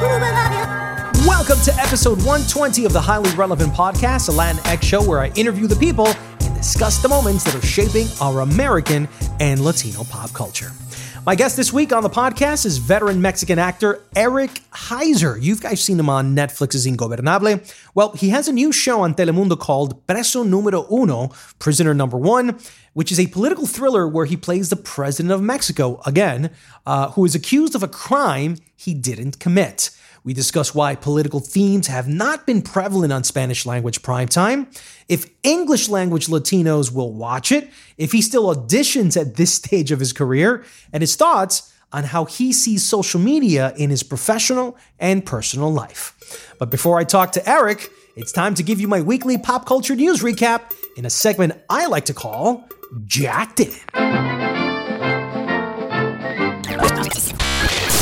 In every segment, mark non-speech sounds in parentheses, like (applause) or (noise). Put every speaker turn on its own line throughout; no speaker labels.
Welcome to episode 120 of the Highly Relevant Podcast, a Latinx show where I interview the people and discuss the moments that are shaping our American and Latino pop culture. My guest this week on the podcast is veteran Mexican actor Erik Hayser. You've guys seen him on Netflix's Ingobernable. Well, he has a new show on Telemundo called Preso Número Uno, Prisoner Number One, which is a political thriller where he plays the president of Mexico, again, uh, who is accused of a crime he didn't commit. We discuss why political themes have not been prevalent on Spanish language primetime, if English language Latinos will watch it, if he still auditions at this stage of his career, and his thoughts on how he sees social media in his professional and personal life. But before I talk to Erik, it's time to give you my weekly pop culture news recap in a segment I like to call Jacked In.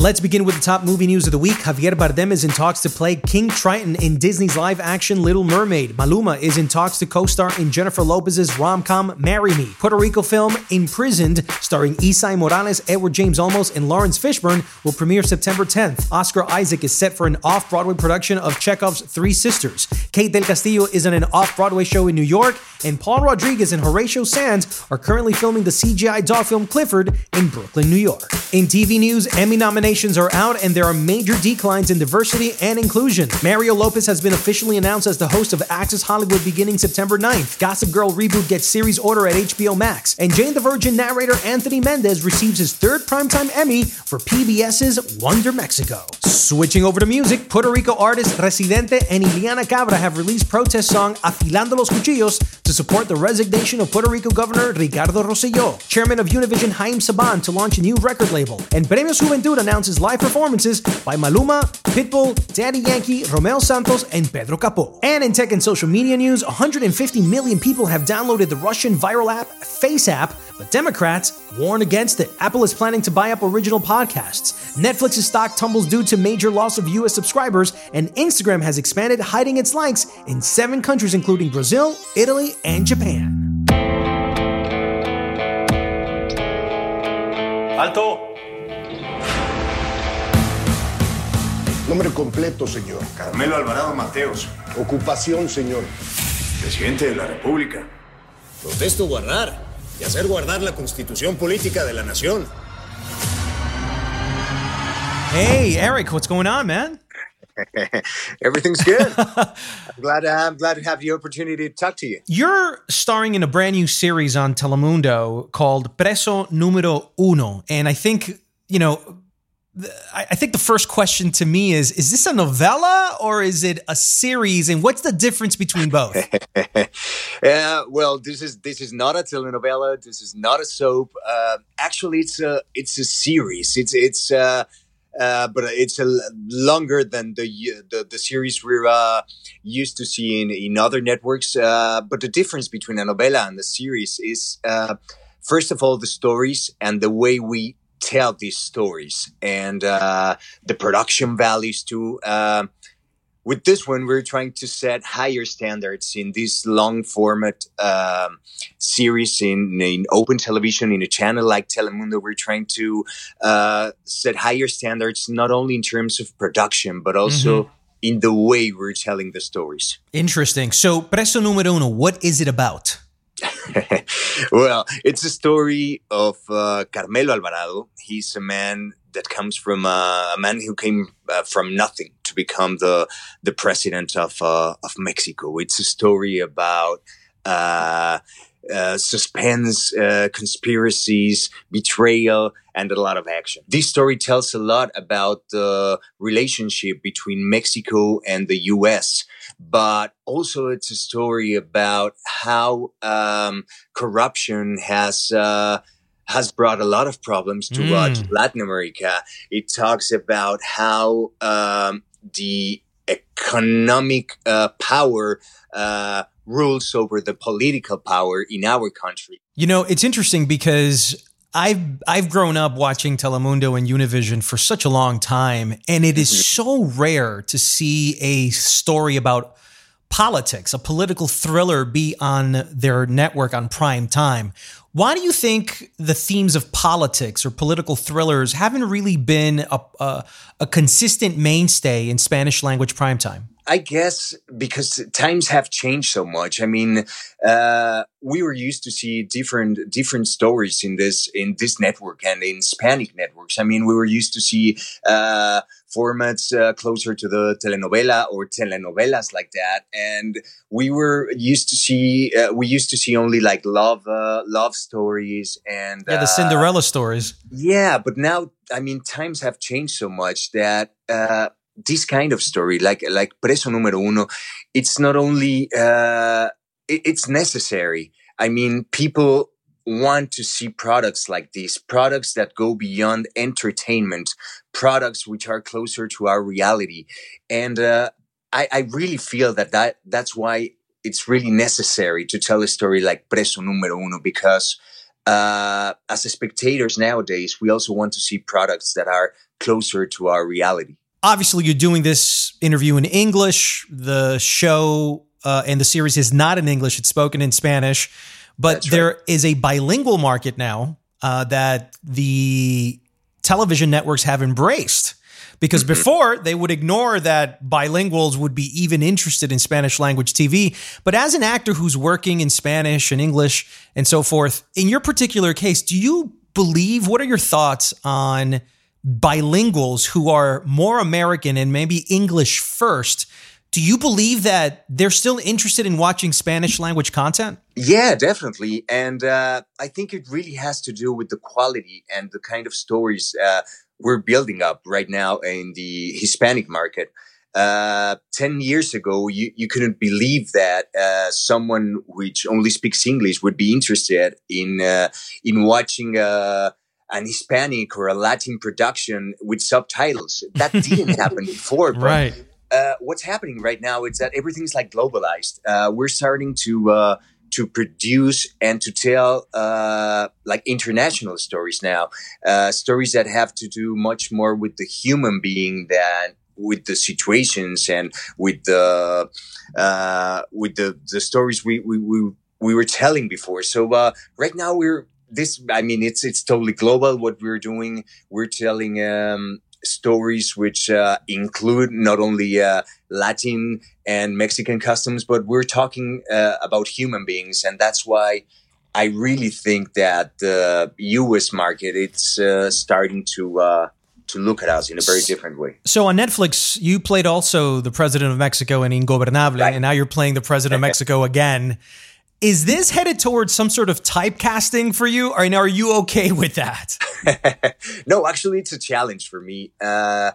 Let's begin with the top movie news of the week. Javier Bardem is in talks to play King Triton in Disney's live action Little Mermaid. Maluma is in talks to co star in Jennifer Lopez's rom com Marry Me. Puerto Rico film Imprisoned, starring Esai Morales, Edward James Olmos, and Laurence Fishburne, will premiere September 10th. Oscar Isaac is set for an off Broadway production of Chekhov's Three Sisters. Kate Del Castillo is in an off Broadway show in New York, and Paul Rodriguez and Horatio Sanz are currently filming the CGI dog film Clifford in Brooklyn, New York. In TV news, Emmy are out and there are major declines in diversity and inclusion. Mario Lopez has been officially announced as the host of Access Hollywood beginning September 9th. Gossip Girl reboot gets series order at HBO Max. And Jane the Virgin narrator Anthony Mendez receives his third primetime Emmy for PBS's Wonder Mexico. Switching over to music, Puerto Rico artists Residente and Ileana Cabra have released protest song Afilando los Cuchillos to support the resignation of Puerto Rico Governor Ricardo Rosselló. Chairman of Univision Haim Saban to launch a new record label. And Premios Juventud announces live performances by Maluma, Pitbull, Daddy Yankee, Romeo Santos, and Pedro Capó. And in tech and social media news, 150 million people have downloaded the Russian viral app FaceApp, but Democrats warn against it. Apple is planning to buy up original podcasts. Netflix's stock tumbles due to major loss of US subscribers, and Instagram has expanded hiding its likes in seven countries, including Brazil, Italy, and Japan.
Alto.
Nombre completo, señor.
Carmelo Alvarado Mateos,
Ocupación, señor.
presidente de la República.
Protesto guardar y hacer guardar la constitución política de la nación.
Hey, Eric, what's going on, man? (laughs)
Everything's good. (laughs) I'm glad. I'm glad to have the opportunity to talk to you.
You're starring in a brand new series on Telemundo called Preso Número Uno. And I think, you know, I think the first question to me is Is this a novella or is it a series? And what's the difference between both? (laughs)
Uh, well, this is this is not a telenovela. This is not a soap. Uh, actually, it's a it's a series. It's it's. Uh, uh, but it's a longer than the the, the series we're uh, used to seeing in other networks. Uh, but the difference between a novela and the series is, uh, first of all, the stories and the way we tell these stories, and uh, the production values too. Um with this one, we're trying to set higher standards in this long format um, series in, in open television in a channel like Telemundo. We're trying to uh, set higher standards not only in terms of production but also in the way we're telling the stories.
Interesting. So, Preso Número Uno, what is it about? (laughs)
well, it's a story of uh, Carmelo Alvarado. He's a man that comes from uh, a man who came uh, from nothing to become the the president of uh, of Mexico. It's a story about uh, uh, suspense, uh, conspiracies, betrayal, and a lot of action. This story tells a lot about the relationship between Mexico and the U.S., but also it's a story about how um, corruption has. Uh, has brought a lot of problems to, uh, to Latin America. It talks about how um, the economic uh, power uh, rules over the political power in our country.
You know, it's interesting because I've I've grown up watching Telemundo and Univision for such a long time, and it is mm-hmm. so rare to see a story about politics, a political thriller, be on their network on prime time. Why do you think the themes of politics or political thrillers haven't really been a, a, a consistent mainstay in Spanish language primetime?
I guess because times have changed so much. I mean, uh, we were used to see different different stories in this in this network and in Hispanic networks. I mean, we were used to see uh, formats uh, closer to the telenovela or telenovelas like that, and we were used to see uh, we used to see only like love uh, love stories and
yeah, the
uh,
Cinderella stories.
Yeah, but now I mean, times have changed so much that this kind of story, like like Preso Número Uno, it's not only uh, it, it's necessary. I mean, people want to see products like these, products that go beyond entertainment, products which are closer to our reality, and uh, I, I really feel that that that's why it's really necessary to tell a story like Preso Número Uno because. Uh, as spectators nowadays, we also want to see products that are closer to our reality
obviously you're doing this interview in English. The show uh, and the series is not in English; it's spoken in Spanish. But
That's
there
right.
is a bilingual market now uh, that the television networks have embraced. Because
Mm-hmm.
before they would ignore that bilinguals would be even interested in Spanish language TV. But as an actor who's working in Spanish and English and so forth, in your particular case, do you believe? What are your thoughts on? Bilinguals who are more American and maybe English first, do you believe that they're still interested in watching Spanish language content?
Yeah, definitely. And uh, I think it really has to do with the quality and the kind of stories uh, we're building up right now in the Hispanic market. Uh, 10 years ago, you, you couldn't believe that uh, someone which only speaks English would be interested in, uh, in watching uh, an Hispanic or a Latin production with subtitles. That didn't (laughs) happen before. But,
Right.
Uh, what's happening right now is that everything's like globalized. Uh, we're starting to uh, to produce and to tell uh, like international stories now, uh, stories that have to do much more with the human being than with the situations and with the uh, with the the stories we we we, we were telling before. So uh, right now we're this i mean it's it's totally global what we're doing we're telling um stories which uh, include not only uh, latin and mexican customs but we're talking uh, about human beings and that's why i really think that the us market it's uh, starting to uh, to look at us in a very different way
So on Netflix, you played also the president of Mexico in Ingobernable,
Right.
and now you're playing the president of Mexico again. Is this headed towards some sort of typecasting for you, or are you okay with that? (laughs)
no, actually, it's a challenge for me. Uh,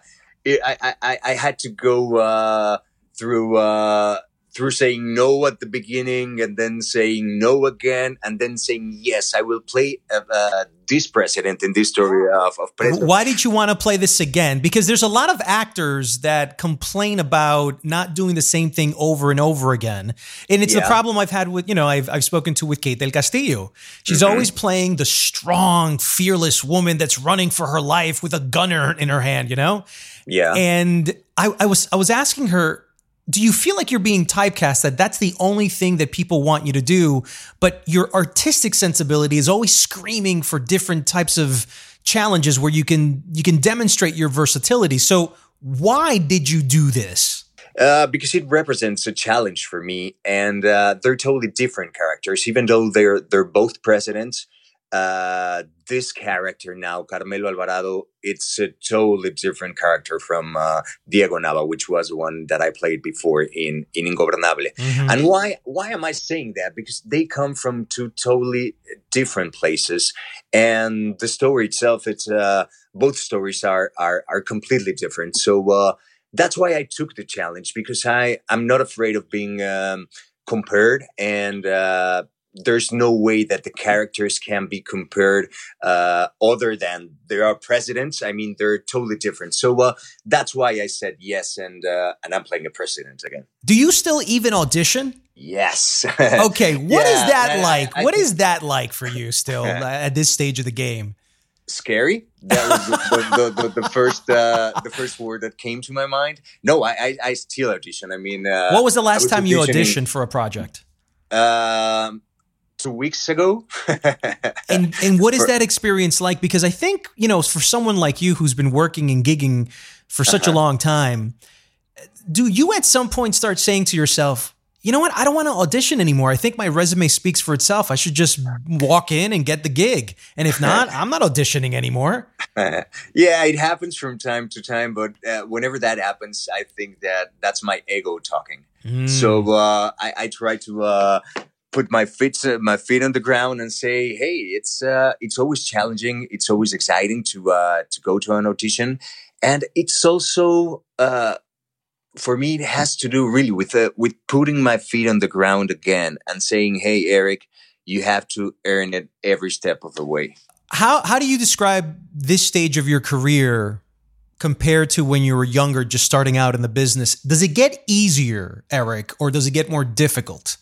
I, I, I had to go uh, through uh, through saying no at the beginning, and then saying no again, and then saying yes. I will play uh, uh, this president in this story of, of president.
Why did you want to play this again? Because there's a lot of actors that complain about not doing the same thing over and over again. And it's the problem I've had with, you know, I've, I've spoken to with Kate del Castillo. She's
Mm-hmm.
always playing the strong, fearless woman that's running for her life with a gun in her, in her hand, you know?
Yeah.
And I, I was I was asking her, do you feel like you're being typecast that that's the only thing that people want you to do, but your artistic sensibility is always screaming for different types of challenges where you can you can demonstrate your versatility. So why did you do this?
Uh, because it represents a challenge for me, and uh, they're totally different characters. Even though they're they're both presidents, uh, this character now, Carmelo Alvarado, it's a totally different character from uh, Diego Nava, which was one that I played before in in Ingobernable.
Mhm.
And why why am I saying that? Because they come from two totally different places, and the story itself, it's uh, both stories are are are completely different. So uh, that's why I took the challenge because I I'm not afraid of being um, compared, and uh, there's no way that the characters can be compared uh, other than there are presidents. I mean, they're totally different. So uh, that's why I said yes, and uh, and I'm playing a president again.
Do you still even audition?
Yes. (laughs)
Okay, what is
Yeah,
that
I-
like?
I
What
think-
is that like for you still (laughs) at this stage of the game?
scary. That was the, the, the, the, first uh, the first word that came to my mind. No, I I, I still audition. I mean, uh,
What was the last
was
time you auditioned for a project?
um, two weeks ago. (laughs)
And and what is that experience like? Because I think you know, for someone like you who's been working and gigging for such a
Uh-huh.
long time, do you at some point start saying to yourself, you know what? I don't want to audition anymore. I think my resume speaks for itself. I should just walk in and get the gig. And if not, (laughs) I'm not auditioning anymore. (laughs)
yeah, it happens from time to time, but uh, whenever that happens, I think that that's my ego talking.
Mm.
So uh, I, I try to uh, put my feet uh, my feet on the ground and say, "Hey, it's uh, it's always challenging. It's always exciting to uh, to go to an audition, and it's also uh, for me. It has to do really with uh, with putting my feet on the ground again and saying, "Hey, Erik, you have to earn it every step of the way."
how how do you describe this stage of your career compared to when you were younger, just starting out in the business? Does it get easier, Erik, or does it get more difficult?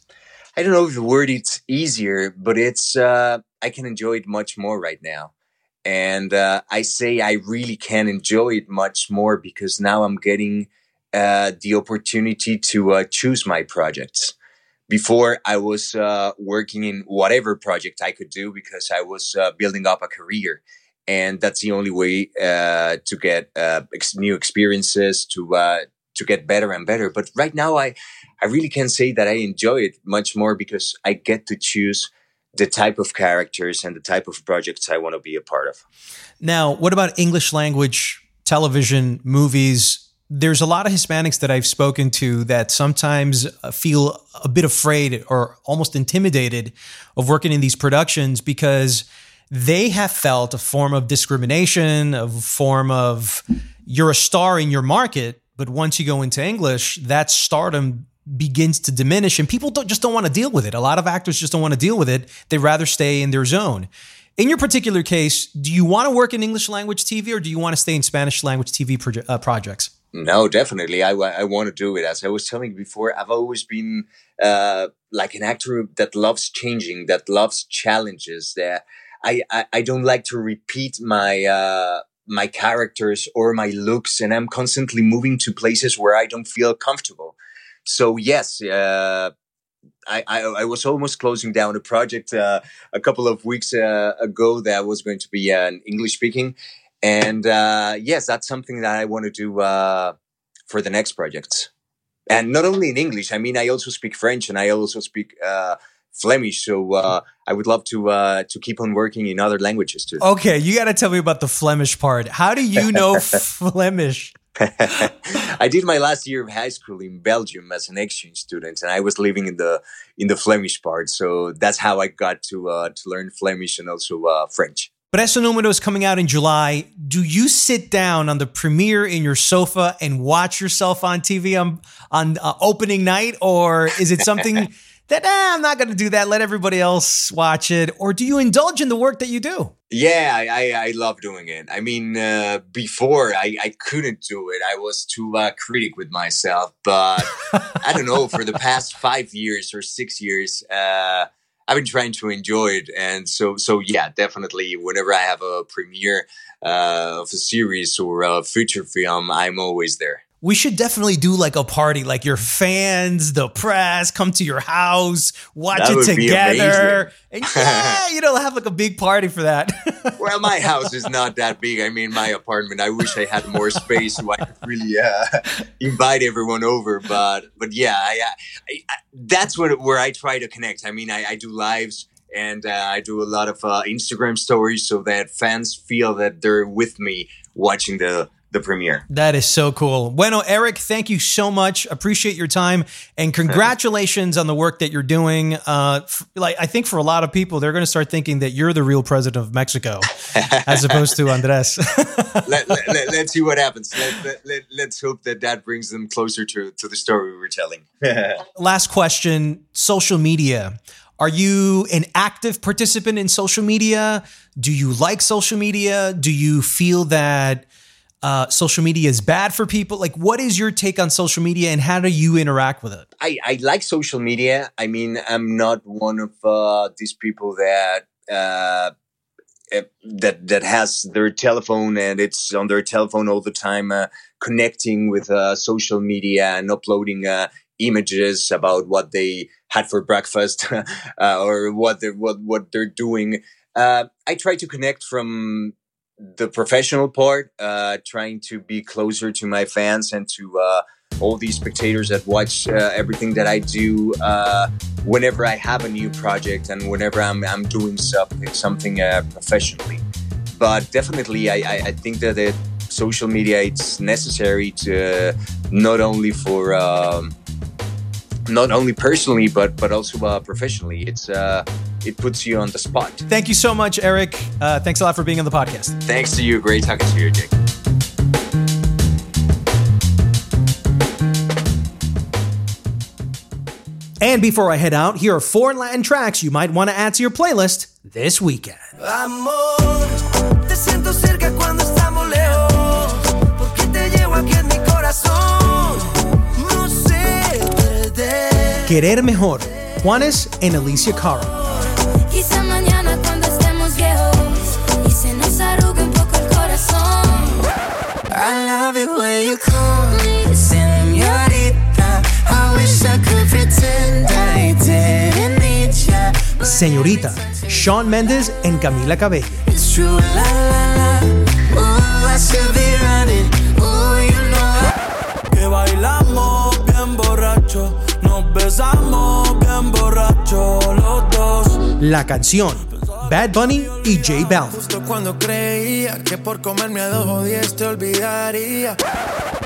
I don't know if the word it's easier, but it's uh, I can enjoy it much more right now, and uh, I say I really can enjoy it much more because now I'm getting uh, the opportunity to uh, choose my projects. Before I was uh, working in whatever project I could do because I was uh, building up a career, and that's the only way to get ex- new experiences to to get better and better. But right now, I I really can say that I enjoy it much more because I get to choose the type of characters and the type of projects I want to be a part of.
Now, what about English language television, movies? There's a lot of Hispanics that I've spoken to that sometimes uh, feel a bit afraid or almost intimidated of working in these productions because they have felt a form of discrimination, a form of you're a star in your market, but once you go into English, that stardom begins to diminish and people don't, just don't want to deal with it. A lot of actors just don't want to deal with it. They rather stay in their zone. In your particular case, do you want to work in English language TV or do you want to stay in Spanish language TV proje- uh, projects?
No, definitely. I, I want to do it. As I was telling you before, I've always been uh, like an actor that loves changing, that loves challenges. That I, I, I don't like to repeat my uh, my characters or my looks, and I'm constantly moving to places where I don't feel comfortable. So yes, uh, I, I I was almost closing down a project uh, a couple of weeks uh, ago that was going to be an English speaking, and uh, yes, that's something that I want to do uh, for the next projects. And not only in English, I mean, I also speak French and I also speak uh, Flemish. So uh, I would love to uh, to keep on working in other languages too.
Okay, you got to tell me about the Flemish part. How do you know (laughs) Flemish?
I did my last year of high school in Belgium as an exchange student, and I was living in the in the Flemish part. So that's how I got to uh, to learn Flemish and also uh, French.
But Preso Numero is coming out in July. Do you sit down on the premiere in your sofa and watch yourself on TV on on uh, opening night, or is it something (laughs) that eh, I'm not going to do that? Let everybody else watch it, or do you indulge in the work that you do?
Yeah, I, I, I love doing it. I mean, uh, before I, I couldn't do it. I was too uh, critic with myself. But (laughs) I don't know, for the past five years or six years, uh, I've been trying to enjoy it. And so, so yeah, definitely whenever I have a premiere uh, of a series or a feature film, I'm always there.
We should definitely do like a party, like your fans, the press come to your house, watch
That
it together. And yeah, you know, have like a big party for that. (laughs)
well, my house is not that big. I mean, my apartment. I wish I had more space so I could really uh, invite everyone over. But but yeah, I, I, I, that's what where I try to connect. I mean, I, I do lives and uh, I do a lot of uh, Instagram stories so that fans feel that they're with me watching the the premiere.
That is so cool. Bueno, Erik, thank you so much. Appreciate your time and congratulations on the work that you're doing. Uh, f- like I think for a lot of people, they're going to start thinking that you're the real president of Mexico, as opposed to Andres. (laughs)
let, let, let, us see what happens. Let, let, let, let's hope that that brings them closer to, to the story we were telling. (laughs)
Last question: social media. Are you an active participant in social media? Do you like social media? Do you feel that uh, social media is bad for people? Like, what is your take on social media and how do you interact with it?
I, I like social media. I mean, I'm not one of uh, these people that uh, eh, that that has their telephone and it's on their telephone all the time, uh, connecting with uh, social media and uploading uh, images about what they had for breakfast (laughs) or what they what what they're doing. I try to connect from the professional part, uh, trying to be closer to my fans and to uh, all these spectators that watch uh, everything that I do. Uh, whenever I have a new project and whenever I'm, I'm doing something, something uh, professionally, but definitely I, I, I think that social media it's necessary to not only for um, not only personally but but also uh, professionally. It's it puts you on the spot.
Thank you so much, Erik. Uh, thanks a lot for being on the podcast.
Thanks to you. Great talking to you, Jake.
And before I head out, here are four Latin tracks you might want to add to your playlist this weekend.
Amor, te siento cerca cuando estamos lejos, porque te llevo aquí en mi corazón. No sé perder.
Querer Mejor, Juanes and Alessia Cara.
Quizá mañana cuando estemos viejos y se nos arrugue un poco el corazón.
I love it when you call me señorita. I wish I could pretend I didn't need ya. but
Señorita, Sean Mendes and Camila Cabello.
It's true, la la la. Ooh, I should be running. Ooh, you know.
Que bailamos bien borracho, nos besamos bien borracho los dos.
La Canción, Bad Bunny y J Balvin.
Justo cuando creía que por comerme a dos o diez te olvidaría.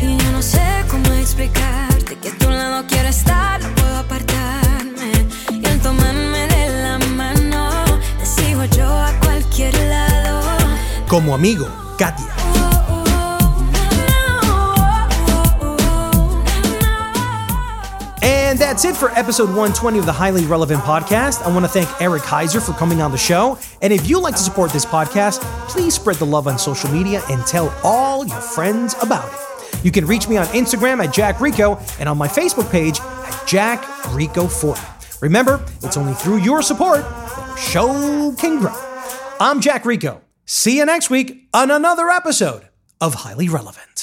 Y yo no sé cómo explicarte que a tu lado quiero estar, no puedo apartarme. Y al tomarme de la mano, te sigo yo a cualquier lado.
Como amigo, Katia. That's it for episode 120 of the Highly Relevant Podcast. I want to thank Erik Hayser for coming on the show. And if you'd like to support this podcast, please spread the love on social media and tell all your friends about it. You can reach me on Instagram at Jack Rico and on my Facebook page at Jack Rico 40. Remember, it's only through your support that our show can grow. I'm Jack Rico. See you next week on another episode of Highly Relevant.